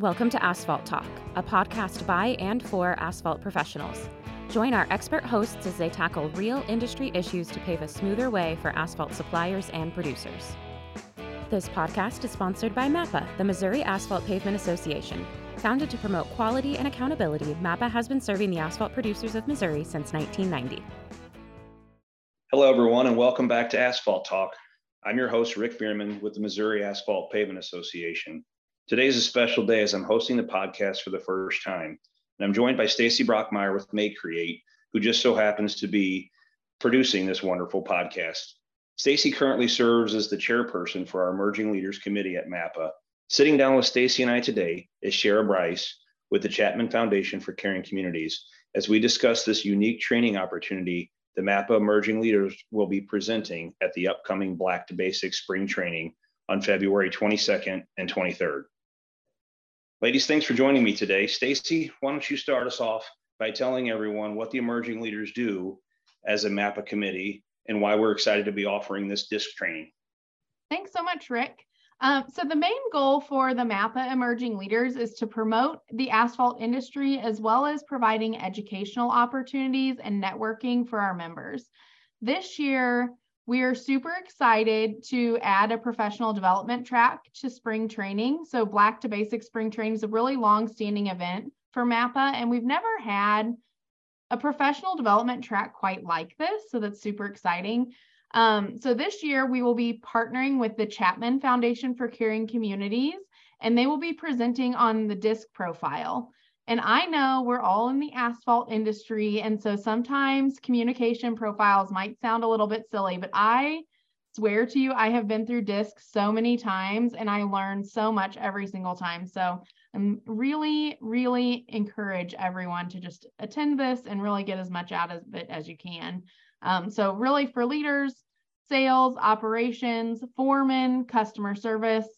Welcome to Asphalt Talk, a podcast by and for asphalt professionals. Join our expert hosts as they tackle real industry issues to pave a smoother way for asphalt suppliers and producers. This podcast is sponsored by MAPA, the Missouri Asphalt Pavement Association. Founded to promote quality and accountability, MAPA has been serving the asphalt producers of Missouri since 1990. Hello, everyone, and welcome back to Asphalt Talk. I'm your host, Rick Bierman with the Missouri Asphalt Pavement Association. Today is a special day as I'm hosting the podcast for the first time. And I'm joined by Stacy Brockmeier with MayeCreate, who just so happens to be producing this wonderful podcast. Stacy currently serves as the chairperson for our Emerging Leaders Committee at MAPA. Sitting down with Stacy and I today is Shara Brice with the Chapman Foundation for Caring Communities as we discuss this unique training opportunity the MAPA Emerging Leaders will be presenting at the upcoming Black to Basics Spring Training on February 22nd and 23rd. Ladies, thanks for joining me today. Stacy, why don't you start us off by telling everyone what the emerging leaders do as a MAPA committee and why we're excited to be offering this disc training. Thanks so much, Rick. Um, so the main goal for the MAPA Emerging Leaders is to promote the asphalt industry as well as providing educational opportunities and networking for our members. This year, we are super excited to add a professional development track to spring training. So Black to Basic Spring Training is a really long-standing event for MAPA, and we've never had a professional development track quite like this. So that's super exciting. Um, so this year we will be partnering with the Chapman Foundation for Caring Communities, and they will be presenting on the DISC profile. And I know we're all in the asphalt industry. And so sometimes communication profiles might sound a little bit silly, but I swear to you, I have been through DISC so many times and I learn so much every single time. So I'm really, really encourage everyone to just attend this and really get as much out of it as you can. Um, so really for leaders, sales, operations, foremen, customer service,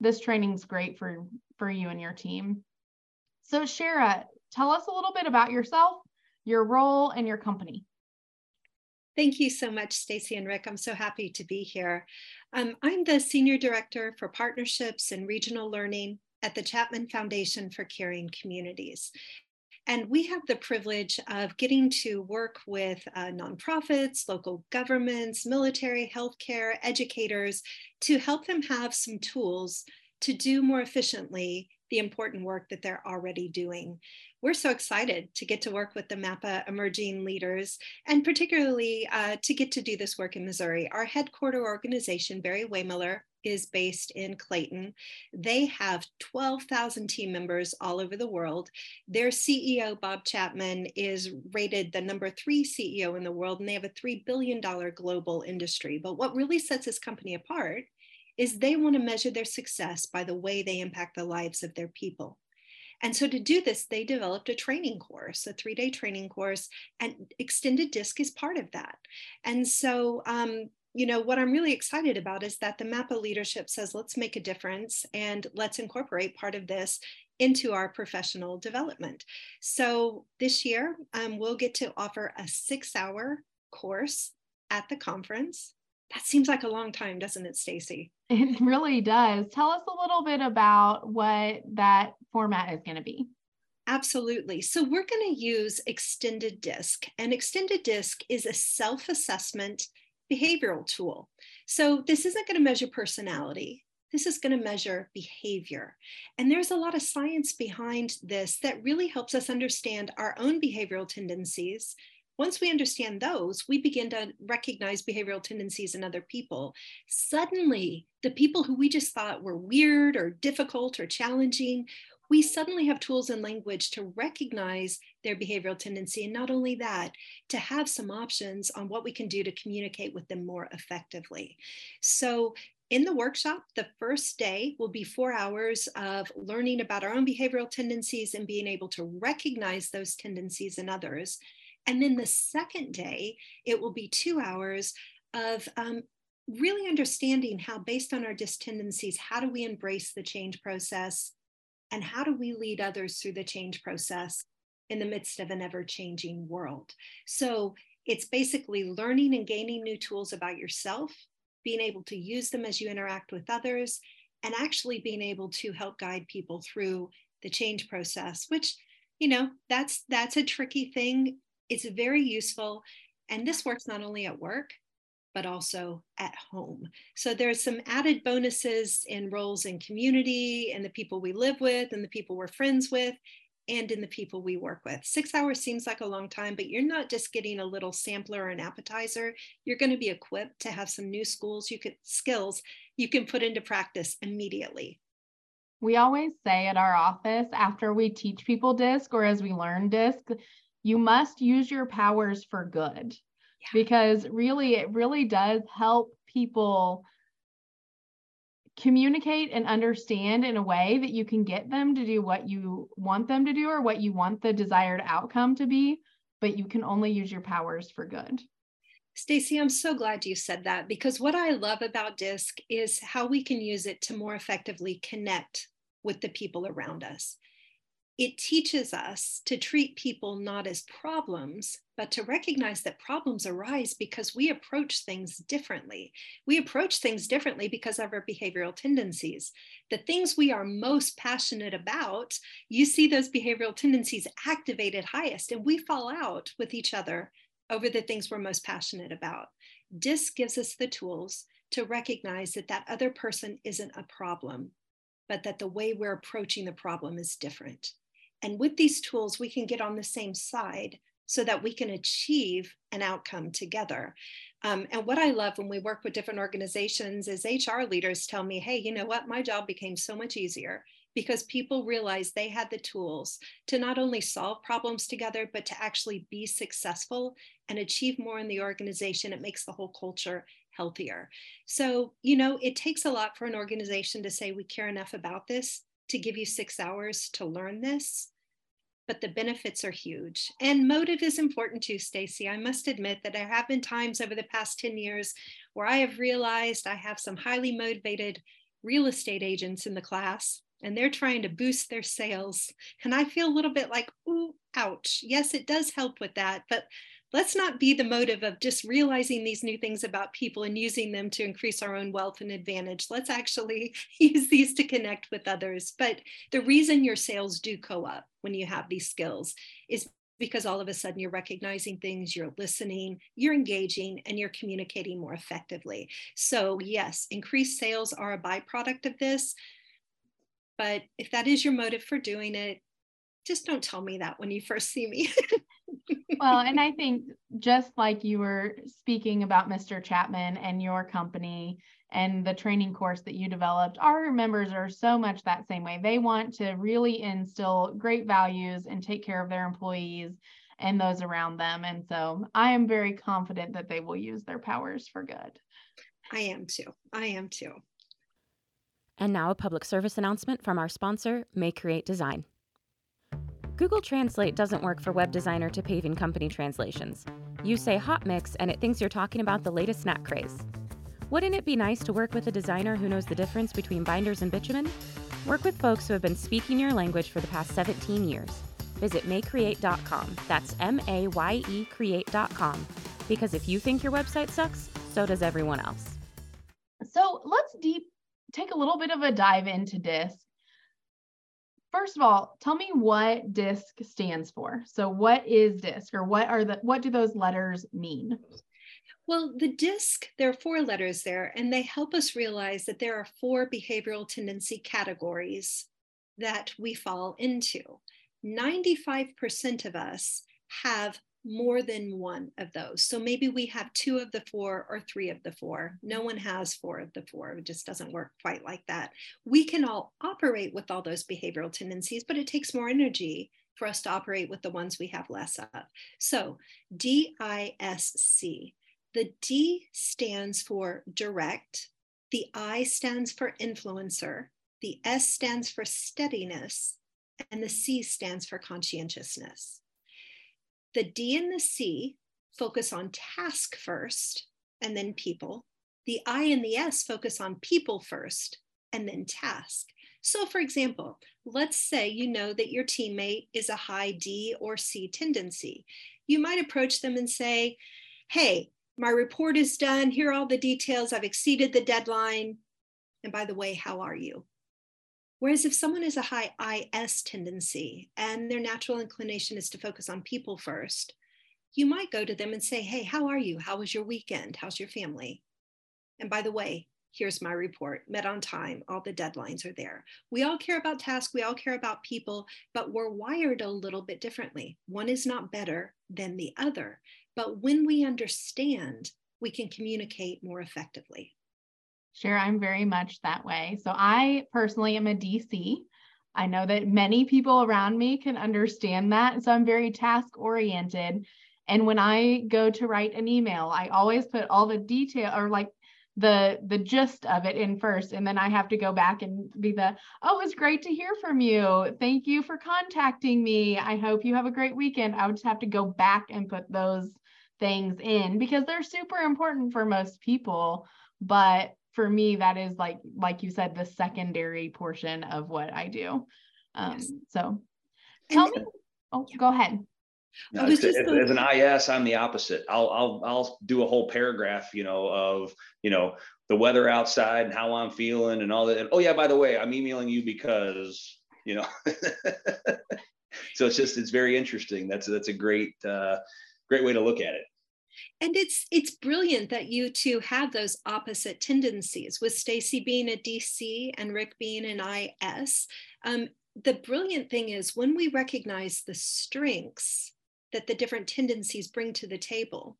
this training is great for, for you and your team. So, Shara, tell us a little bit about yourself, your role, and your company. Thank you so much, Stacy and Rick. I'm so happy to be here. Um, I'm the Senior Director for Partnerships and Regional Learning at the Chapman Foundation for Caring Communities. And we have the privilege of getting to work with uh, nonprofits, local governments, military, healthcare, educators to help them have some tools to do more efficiently the important work that they're already doing. We're so excited to get to work with the MAPA emerging leaders and particularly uh, to get to do this work in Missouri. Our headquarter organization, Barry-Wehmiller, is based in Clayton. They have 12,000 team members all over the world. Their CEO, Bob Chapman, is rated the number three CEO in the world, and they have a $3 billion global industry. But what really sets this company apart is they want to measure their success by the way they impact the lives of their people. And so to do this, they developed a training course, a three day training course, and Extended DISC is part of that. And so, um, you know, what I'm really excited about is that the MAPA leadership says, let's make a difference and let's incorporate part of this into our professional development. So this year, um, we'll get to offer a six hour course at the conference that seems like a long time, doesn't it, Stacy? It really does. Tell us a little bit about what that format is going to be. Absolutely. So, we're going to use Extended DISC, and Extended DISC is a self assessment behavioral tool. So, this isn't going to measure personality. This is going to measure behavior. And there's a lot of science behind this that really helps us understand our own behavioral tendencies once we understand those, we begin to recognize behavioral tendencies in other people. Suddenly, the people who we just thought were weird or difficult or challenging, we suddenly have tools and language to recognize their behavioral tendency. And not only that, to have some options on what we can do to communicate with them more effectively. So, in the workshop, the first day will be four hours of learning about our own behavioral tendencies and being able to recognize those tendencies in others. And then the second day, it will be two hours of um, really understanding how, based on our DISC tendencies, how do we embrace the change process and how do we lead others through the change process in the midst of an ever changing world? So it's basically learning and gaining new tools about yourself, being able to use them as you interact with others, and actually being able to help guide people through the change process, which, you know, that's that's a tricky thing. It's very useful. And this works not only at work, but also at home. So there's some added bonuses in roles in community and the people we live with and the people we're friends with and in the people we work with. Six hours seems like a long time, but you're not just getting a little sampler or an appetizer. You're going to be equipped to have some new schools you could skills you can put into practice immediately. We always say at our office after we teach people DISC or as we learn DISC, you must use your powers for good yeah. because really, it really does help people communicate and understand in a way that you can get them to do what you want them to do or what you want the desired outcome to be, but you can only use your powers for good. Stacy, I'm so glad you said that because what I love about DISC is how we can use it to more effectively connect with the people around us it teaches us to treat people not as problems, but to recognize that problems arise because we approach things differently. We approach things differently because of our behavioral tendencies. The things we are most passionate about, you see those behavioral tendencies activated highest, and we fall out with each other over the things we're most passionate about. DISC gives us the tools to recognize that that other person isn't a problem, but that the way we're approaching the problem is different. And with these tools, we can get on the same side so that we can achieve an outcome together. Um, and what I love when we work with different organizations is HR leaders tell me, hey, you know what? My job became so much easier because people realized they had the tools to not only solve problems together, but to actually be successful and achieve more in the organization. It makes the whole culture healthier. So, you know, it takes a lot for an organization to say, we care enough about this to give you six hours to learn this but the benefits are huge. And motive is important too, Stacy. I must admit that there have been times over the past 10 years where I have realized I have some highly motivated real estate agents in the class and they're trying to boost their sales. And I feel a little bit like, ooh, ouch. Yes, it does help with that, but let's not be the motive of just realizing these new things about people and using them to increase our own wealth and advantage. Let's actually use these to connect with others. But the reason your sales do go up when you have these skills is because all of a sudden you're recognizing things, you're listening, you're engaging, and you're communicating more effectively. So, yes, increased sales are a byproduct of this. But if that is your motive for doing it, just don't tell me that when you first see me. well, and I think just like you were speaking about Mr. Chapman and your company and the training course that you developed, our members are so much that same way. They want to really instill great values and take care of their employees and those around them. And so I am very confident that they will use their powers for good. I am too. I am too. And now a public service announcement from our sponsor, MayeCreate Design. Google Translate doesn't work for web designer to paving company translations. You say hot mix and it thinks you're talking about the latest snack craze. Wouldn't it be nice to work with a designer who knows the difference between binders and bitumen? Work with folks who have been speaking your language for the past 17 years. Visit mayecreate.com. That's M A Y E create.com. Because if you think your website sucks, so does everyone else. So let's deep take a little bit of a dive into DISC first of all, tell me what DISC stands for. So what is DISC or what are the what do those letters mean? Well, the DISC, there are four letters there, and they help us realize that there are four behavioral tendency categories that we fall into. 95% of us have more than one of those. So maybe we have two of the four or three of the four. No one has four of the four. It just doesn't work quite like that. We can all operate with all those behavioral tendencies, but it takes more energy for us to operate with the ones we have less of. So DISC. The D stands for direct, the I stands for influencer, the S stands for steadiness, and the C stands for conscientiousness. The D and the C focus on task first and then people. The I and the S focus on people first and then task. So, for example, let's say you know that your teammate is a high D or C tendency. You might approach them and say, Hey, my report is done. Here are all the details. I've exceeded the deadline. And by the way, how are you? Whereas if someone has a high IS tendency and their natural inclination is to focus on people first, you might go to them and say, Hey, how are you? How was your weekend? How's your family? And by the way, here's my report met on time all the deadlines are there we all care about tasks we all care about people but we're wired a little bit differently one is not better than the other but when we understand we can communicate more effectively sure i'm very much that way. So i personally am a dc i know that many people around me can understand that so i'm very task oriented. And when I go to write an email, I always put all the detail or like the the gist of it in first and then i have to go back and be the oh it's great to hear from you. Thank you for contacting me. I hope you have a great weekend. I would just have to go back and put those things in because they're super important for most people but for me that is like like you said the secondary portion of what i do um yes. so tell me oh go ahead no, as, as, as, an IS, I'm the opposite. I'll I'll I'll do a whole paragraph, you know, of you know the weather outside and how I'm feeling and all that. And, oh yeah, by the way, I'm emailing you because you know. so it's just it's very interesting. That's that's a great uh, great way to look at it. And it's it's brilliant that you two have those opposite tendencies. With Stacy being a DC and Rick being an IS, um, the brilliant thing is when we recognize the strengths that the different tendencies bring to the table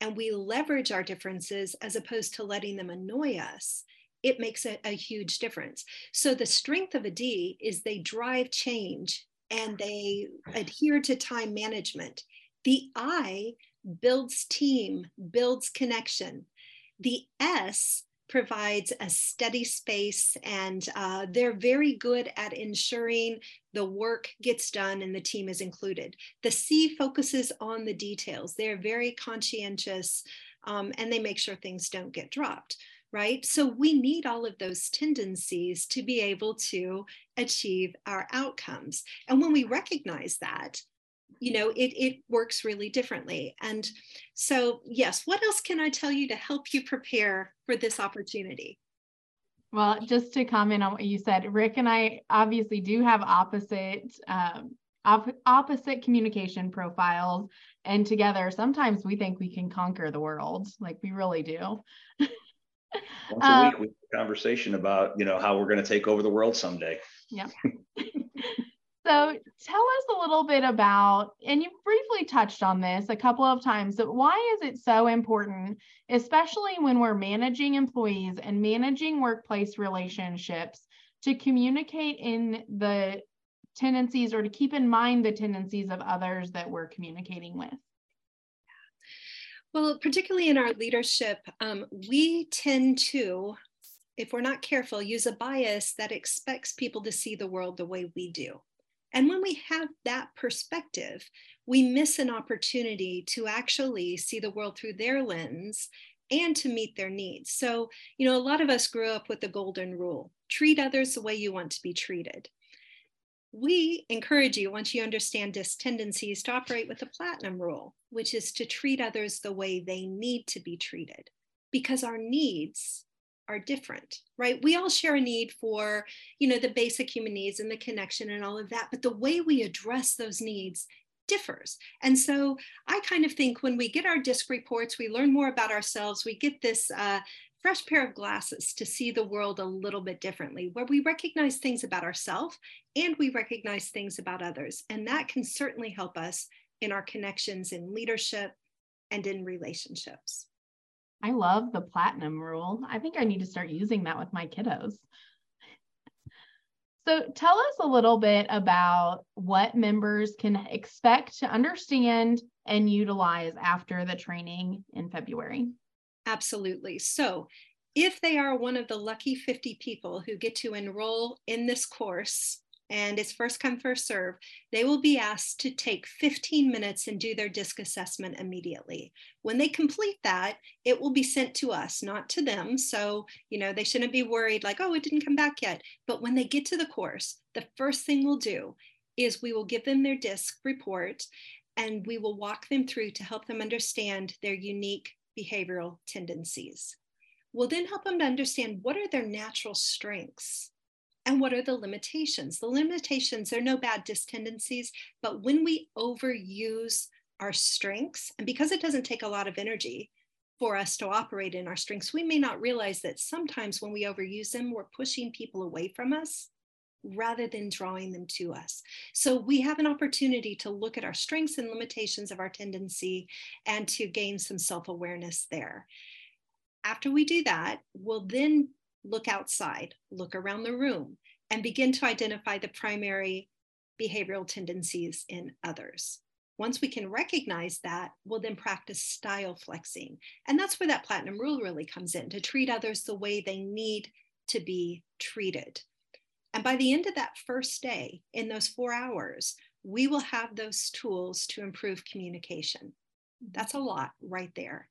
and we leverage our differences as opposed to letting them annoy us, it makes a, a huge difference. So the strength of a D is they drive change and they adhere to time management. The I builds team, builds connection. The S provides a steady space and uh, they're very good at ensuring the work gets done and the team is included. The C focuses on the details. They're very conscientious um, and they make sure things don't get dropped, right? So we need all of those tendencies to be able to achieve our outcomes. And when we recognize that, you know it, it works really differently. And so yes what else can i tell you to help you prepare for this opportunity? Well just to comment on what you said rick and i obviously do have opposite um, op- opposite communication profiles. And together sometimes we think we can conquer the world. Like we really do. Once a um, week, we have a conversation about you know how we're going to take over the world someday. Yeah. So tell us a little bit about, and you briefly touched on this a couple of times, but why is it so important, especially when we're managing employees and managing workplace relationships, to communicate in the tendencies or to keep in mind the tendencies of others that we're communicating with? Well, particularly in our leadership, um, we tend to, if we're not careful, use a bias that expects people to see the world the way we do. And when we have that perspective, we miss an opportunity to actually see the world through their lens and to meet their needs. So, you know, a lot of us grew up with the golden rule treat others the way you want to be treated. We encourage you, once you understand this tendencies, to operate with the platinum rule, which is to treat others the way they need to be treated, because our needs are different right? We all share a need for you know the basic human needs and the connection and all of that but the way we address those needs differs. And so i kind of think when we get our disc reports we learn more about ourselves we get this uh, fresh pair of glasses to see the world a little bit differently where we recognize things about ourselves and we recognize things about others. And that can certainly help us in our connections in leadership and in relationships I love the platinum rule. I think I need to start using that with my kiddos. So tell us a little bit about what members can expect to understand and utilize after the training in February. Absolutely. So if they are one of the lucky 50 people who get to enroll in this course, and it's first come, first serve, they will be asked to take 15 minutes and do their DISC assessment immediately. When they complete that, it will be sent to us, not to them. So, you know, they shouldn't be worried like, oh, it didn't come back yet. But when they get to the course, the first thing we'll do is we will give them their DISC report and we will walk them through to help them understand their unique behavioral tendencies. we'll then help them to understand what are their natural strengths and what are the limitations. The limitations, are no bad tendencies, but when we overuse our strengths, and because it doesn't take a lot of energy for us to operate in our strengths, we may not realize that sometimes when we overuse them, we're pushing people away from us rather than drawing them to us. So we have an opportunity to look at our strengths and limitations of our tendency and to gain some self awareness there. After we do that, we'll then look outside, look around the room, and begin to identify the primary behavioral tendencies in others. Once we can recognize that, we'll then practice style flexing. And that's where that platinum rule really comes in to treat others the way they need to be treated. And by the end of that first day, in those four hours, we will have those tools to improve communication. Mm-hmm. That's a lot right there.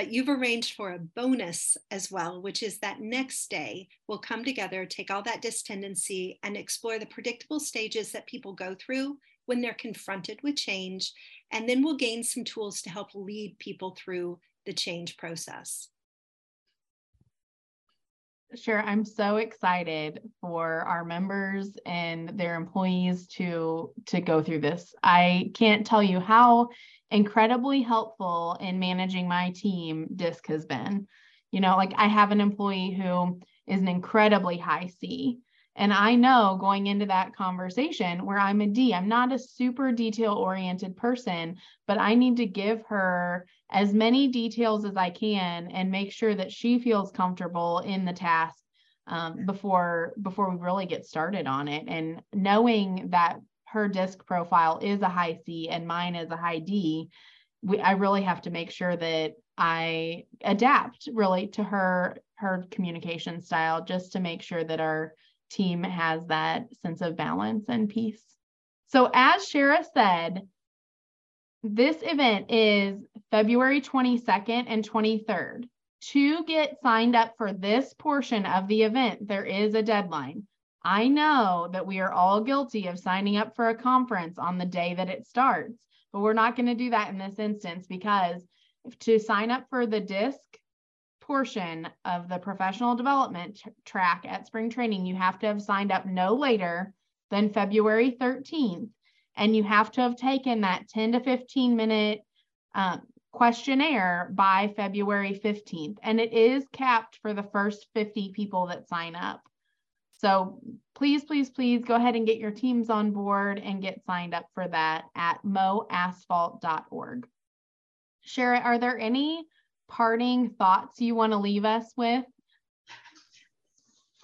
But you've arranged for a bonus as well, which is that next day we'll come together, take all that disc tendency, and explore the predictable stages that people go through when they're confronted with change. And then we'll gain some tools to help lead people through the change process. Sure. I'm so excited for our members and their employees to to go through this. I can't tell you how incredibly helpful in managing my team DISC has been. You know, like I have an employee who is an incredibly high C. And I know going into that conversation where I'm a D, I'm not a super detail oriented person, but I need to give her as many details as I can and make sure that she feels comfortable in the task um, before before we really get started on it. And knowing that her disc profile is a high C and mine is a high D, we, I really have to make sure that I adapt really to her her communication style just to make sure that our team has that sense of balance and peace. So, as Shara said, this event is February 22nd and 23rd. To get signed up for this portion of the event, there is a deadline. I know that we are all guilty of signing up for a conference on the day that it starts, but we're not going to do that in this instance because to sign up for the DISC portion of the professional development track at spring training, you have to have signed up no later than February 13th. And you have to have taken that 10 to 15 minute um, questionnaire by February 15th. And it is capped for the first 50 people that sign up. So please, please, please go ahead and get your teams on board and get signed up for that at moasphalt.org. Shara, are there any parting thoughts you want to leave us with?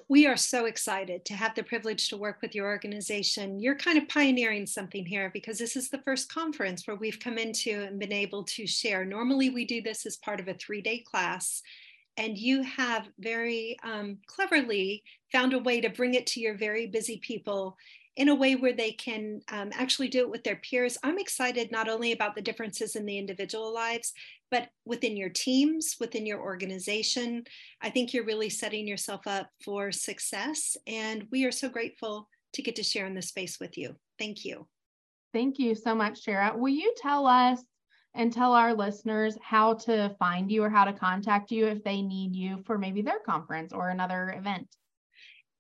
We are so excited to have the privilege to work with your organization. You're kind of pioneering something here because this is the first conference where we've come into and been able to share. Normally, we do this as part of a three day class, and you have very um, cleverly found a way to bring it to your very busy people in a way where they can um, actually do it with their peers. I'm excited not only about the differences in the individual lives, but within your teams, within your organization. I think you're really setting yourself up for success. And we are so grateful to get to share in this space with you. Thank you. Thank you so much, Shara. Will you tell us and tell our listeners how to find you or how to contact you if they need you for maybe their conference or another event?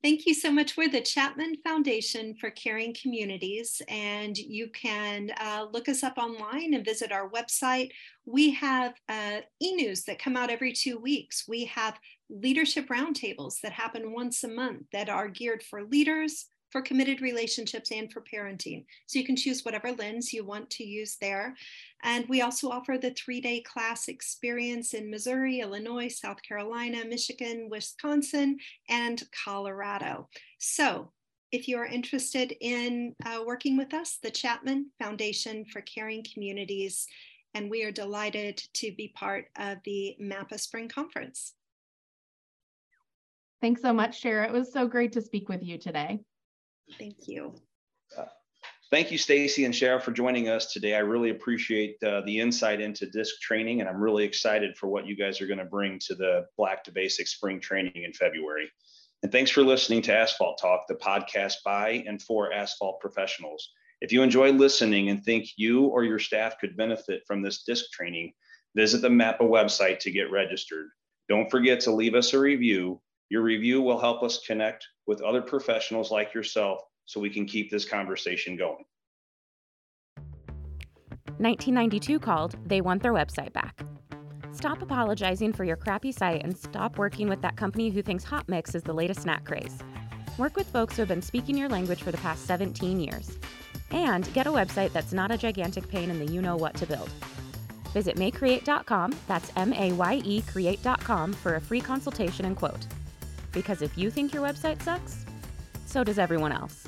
Thank you so much. We're the Chapman Foundation for Caring Communities, and you can uh, look us up online and visit our website. We have uh, e news that come out every two weeks. We have leadership roundtables that happen once a month that are geared for leaders, for committed relationships and for parenting. So you can choose whatever lens you want to use there. And we also offer the three day class experience in Missouri, Illinois, South Carolina, Michigan, Wisconsin, and Colorado. So if you are interested in uh, working with us, the Chapman Foundation for Caring Communities, and we are delighted to be part of the MAPA Spring Conference. Thanks so much, Shara. It was so great to speak with you today. Thank you. Uh, thank you, Stacy and Shara, for joining us today. I really appreciate uh, the insight into DISC training, and I'm really excited for what you guys are going to bring to the Black to Basic Spring Training in February. And thanks for listening to Asphalt Talk, the podcast by and for asphalt professionals. If you enjoy listening and think you or your staff could benefit from this DISC training, visit the MAPA website to get registered. Don't forget to leave us a review. Your review will help us connect with other professionals like yourself so we can keep this conversation going. 1992 called, they want their website back. Stop apologizing for your crappy site and stop working with that company who thinks hot mix is the latest snack craze. Work with folks who have been speaking your language for the past 17 years. And get a website that's not a gigantic pain in the you know what to build. Visit mayecreate.com, that's M A Y E create.com, for a free consultation and quote. Because if you think your website sucks, so does everyone else.